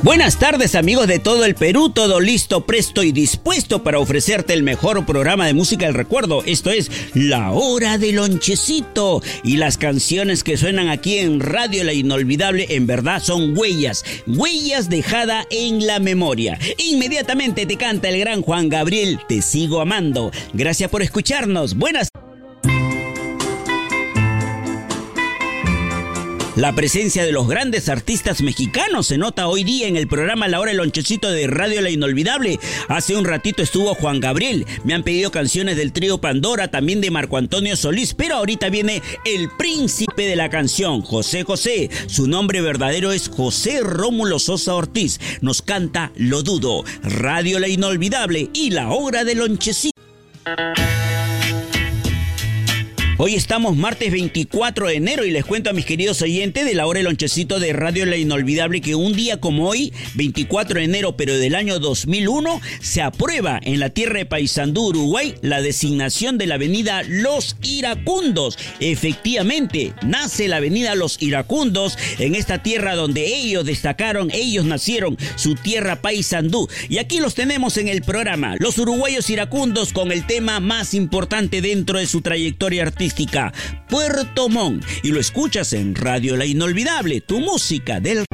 Buenas tardes amigos de todo el Perú, todo listo, presto y dispuesto para ofrecerte el mejor programa de música del recuerdo. Esto es La Hora del Lonchecito. Y las canciones que suenan aquí en Radio La Inolvidable en verdad son huellas, huellas dejadas en la memoria. Inmediatamente te canta el gran Juan Gabriel, Te sigo amando. Gracias por escucharnos. Buenas La presencia de los grandes artistas mexicanos se nota hoy día en el programa La Hora del Lonchecito de Radio La Inolvidable. Hace un ratito estuvo Juan Gabriel. Me han pedido canciones del trío Pandora, también de Marco Antonio Solís, pero ahorita viene el príncipe de la canción, José José. Su nombre verdadero es José Rómulo Sosa Ortiz. Nos canta Lo Dudo, Radio La Inolvidable y La Hora del Lonchecito. Hoy estamos martes 24 de enero y les cuento a mis queridos oyentes de la hora el lonchecito de Radio La Inolvidable que un día como hoy, 24 de enero pero del año 2001, se aprueba en la tierra de Paysandú, Uruguay, la designación de la avenida Los Iracundos. Efectivamente, nace la avenida Los Iracundos en esta tierra donde ellos destacaron, ellos nacieron, su tierra Paysandú. Y aquí los tenemos en el programa, los uruguayos iracundos con el tema más importante dentro de su trayectoria artística Puerto Montt. Y lo escuchas en Radio La Inolvidable, tu música del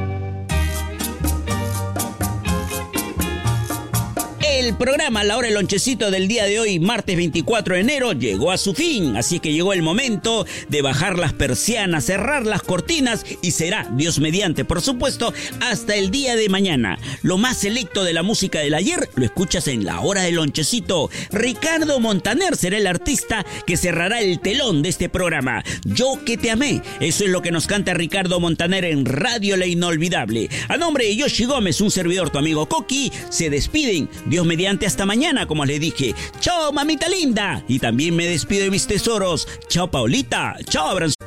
El programa La Hora del Lonchecito del día de hoy, martes 24 de enero, llegó a su fin. Así que llegó el momento de bajar las persianas, cerrar las cortinas y será, Dios mediante, por supuesto, hasta el día de mañana. Lo más selecto de la música del ayer lo escuchas en La Hora del Lonchecito. Ricardo Montaner será el artista que cerrará el telón de este programa. Yo que te amé. Eso es lo que nos canta Ricardo Montaner en Radio La Inolvidable. A nombre de Yoshi Gómez, un servidor, tu amigo Coqui, se despiden. Dios mediante mediante hasta mañana, como les dije. Chao, mamita linda. Y también me despido de mis tesoros. Chao, Paulita. Chao, Abranzo.